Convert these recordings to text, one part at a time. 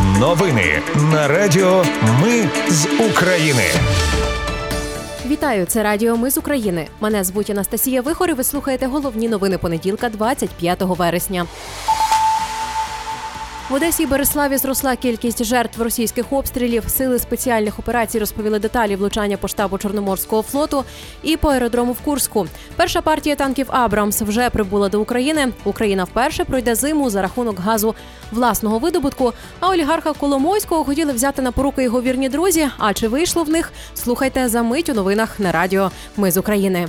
Новини на Радіо Ми з України. Вітаю, це Радіо Ми з України. Мене звуть Анастасія Вихор і Ви слухаєте головні новини понеділка, 25 вересня. В Одесі і Береславі зросла кількість жертв російських обстрілів. Сили спеціальних операцій розповіли деталі влучання по штабу Чорноморського флоту і по аеродрому в Курську. Перша партія танків Абрамс вже прибула до України. Україна вперше пройде зиму за рахунок газу власного видобутку. А олігарха Коломойського хотіли взяти на поруки його вірні друзі. А чи вийшло в них? Слухайте за мить у новинах на радіо. Ми з України.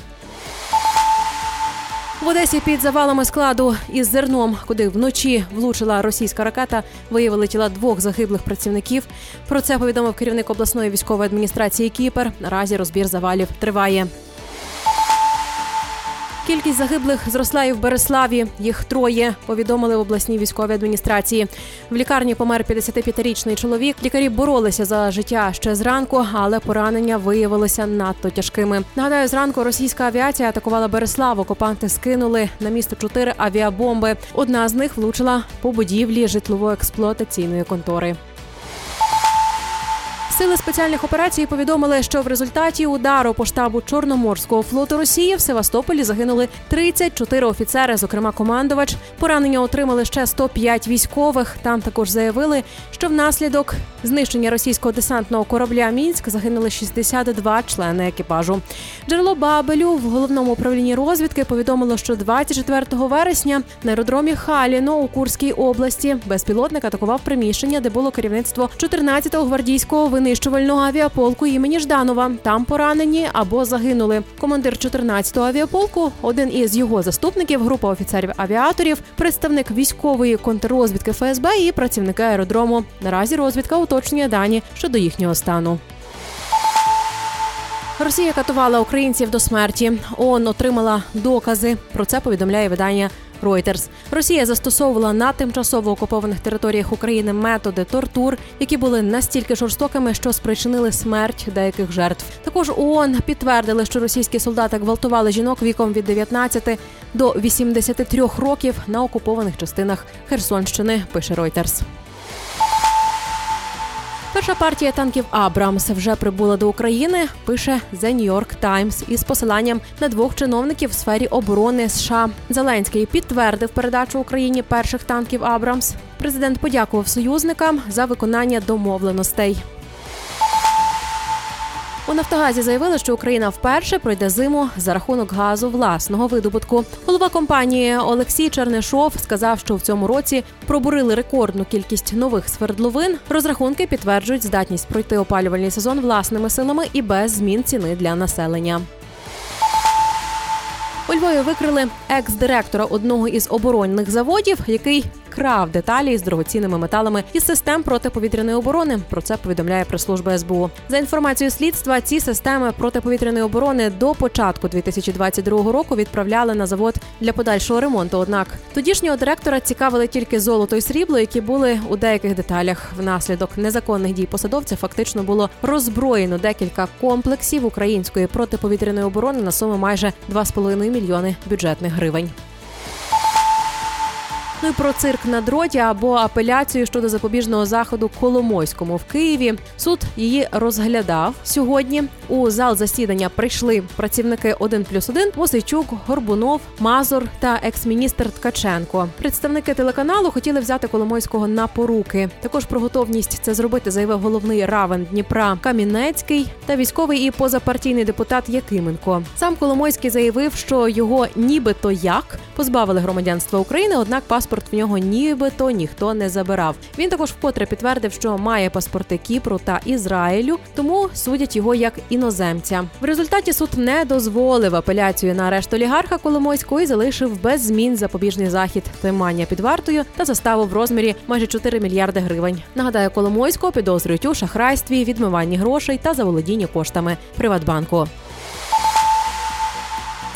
В Одесі під завалами складу із зерном, куди вночі влучила російська ракета, виявили тіла двох загиблих працівників. Про це повідомив керівник обласної військової адміністрації Кіпер. Наразі розбір завалів триває. Кількість загиблих зросла і в Береславі. Їх троє повідомили в обласній військовій адміністрації. В лікарні помер 55-річний чоловік. Лікарі боролися за життя ще зранку, але поранення виявилися надто тяжкими. Нагадаю, зранку російська авіація атакувала Береслав. Окупанти скинули на місто чотири авіабомби. Одна з них влучила по будівлі житлово-експлуатаційної контори. Сили спеціальних операцій повідомили, що в результаті удару по штабу Чорноморського флоту Росії в Севастополі загинули 34 офіцери, зокрема командувач. Поранення отримали ще 105 військових. Там також заявили, що внаслідок знищення російського десантного корабля Мінськ загинули 62 члени екіпажу. Джерело Бабелю в головному управлінні розвідки повідомило, що 24 вересня на аеродромі Халіно у Курській області безпілотник атакував приміщення, де було керівництво 14-го гвардійського винищувального авіаполку імені Жданова. Там поранені або загинули. Командир 14-го авіаполку, один із його заступників, група офіцерів-авіаторів, представник військової контррозвідки ФСБ і працівники аеродрому. Наразі розвідка уточнює дані щодо їхнього стану. Росія катувала українців до смерті. ООН отримала докази. Про це повідомляє видання Reuters. Росія застосовувала на тимчасово окупованих територіях України методи тортур, які були настільки жорстокими, що спричинили смерть деяких жертв. Також ООН підтвердили, що російські солдати гвалтували жінок віком від 19 до 83 років на окупованих частинах Херсонщини. Пише Reuters. Перша партія танків Абрамс вже прибула до України. Пише The New York Times із посиланням на двох чиновників в сфері оборони США. Зеленський підтвердив передачу Україні перших танків Абрамс. Президент подякував союзникам за виконання домовленостей. У Нафтогазі заявили, що Україна вперше пройде зиму за рахунок газу власного видобутку. Голова компанії Олексій Чернишов сказав, що в цьому році пробурили рекордну кількість нових свердловин. Розрахунки підтверджують здатність пройти опалювальний сезон власними силами і без змін ціни для населення. У Львові викрили екс-директора одного із оборонних заводів, який крав деталі з дорогоцінними металами із систем протиповітряної оборони. Про це повідомляє прес-служба СБУ. За інформацією слідства, ці системи протиповітряної оборони до початку 2022 року відправляли на завод для подальшого ремонту. Однак тодішнього директора цікавили тільки золото і срібло, які були у деяких деталях. Внаслідок незаконних дій посадовця фактично було роззброєно декілька комплексів української протиповітряної оборони на суму майже 2,5 мільйони бюджетних гривень. Ну і про цирк на дроті або апеляцію щодо запобіжного заходу Коломойському в Києві. Суд її розглядав сьогодні. У зал засідання прийшли працівники 1 плюс 1 Мосейчук, Горбунов, Мазур та екс-міністр Ткаченко. Представники телеканалу хотіли взяти Коломойського на поруки. Також про готовність це зробити заявив головний равен Дніпра Камінецький та військовий і позапартійний депутат Якименко. Сам Коломойський заявив, що його нібито як позбавили громадянства України однак паспорт паспорт в нього нібито ніхто не забирав. Він також вкотре підтвердив, що має паспорти Кіпру та Ізраїлю, тому судять його як іноземця. В результаті суд не дозволив апеляцію на арешт олігарха Коломойського і залишив без змін запобіжний захід тримання під вартою та заставу в розмірі майже 4 мільярди гривень. Нагадаю, Коломойського підозрюють у шахрайстві, відмиванні грошей та заволодінні коштами Приватбанку.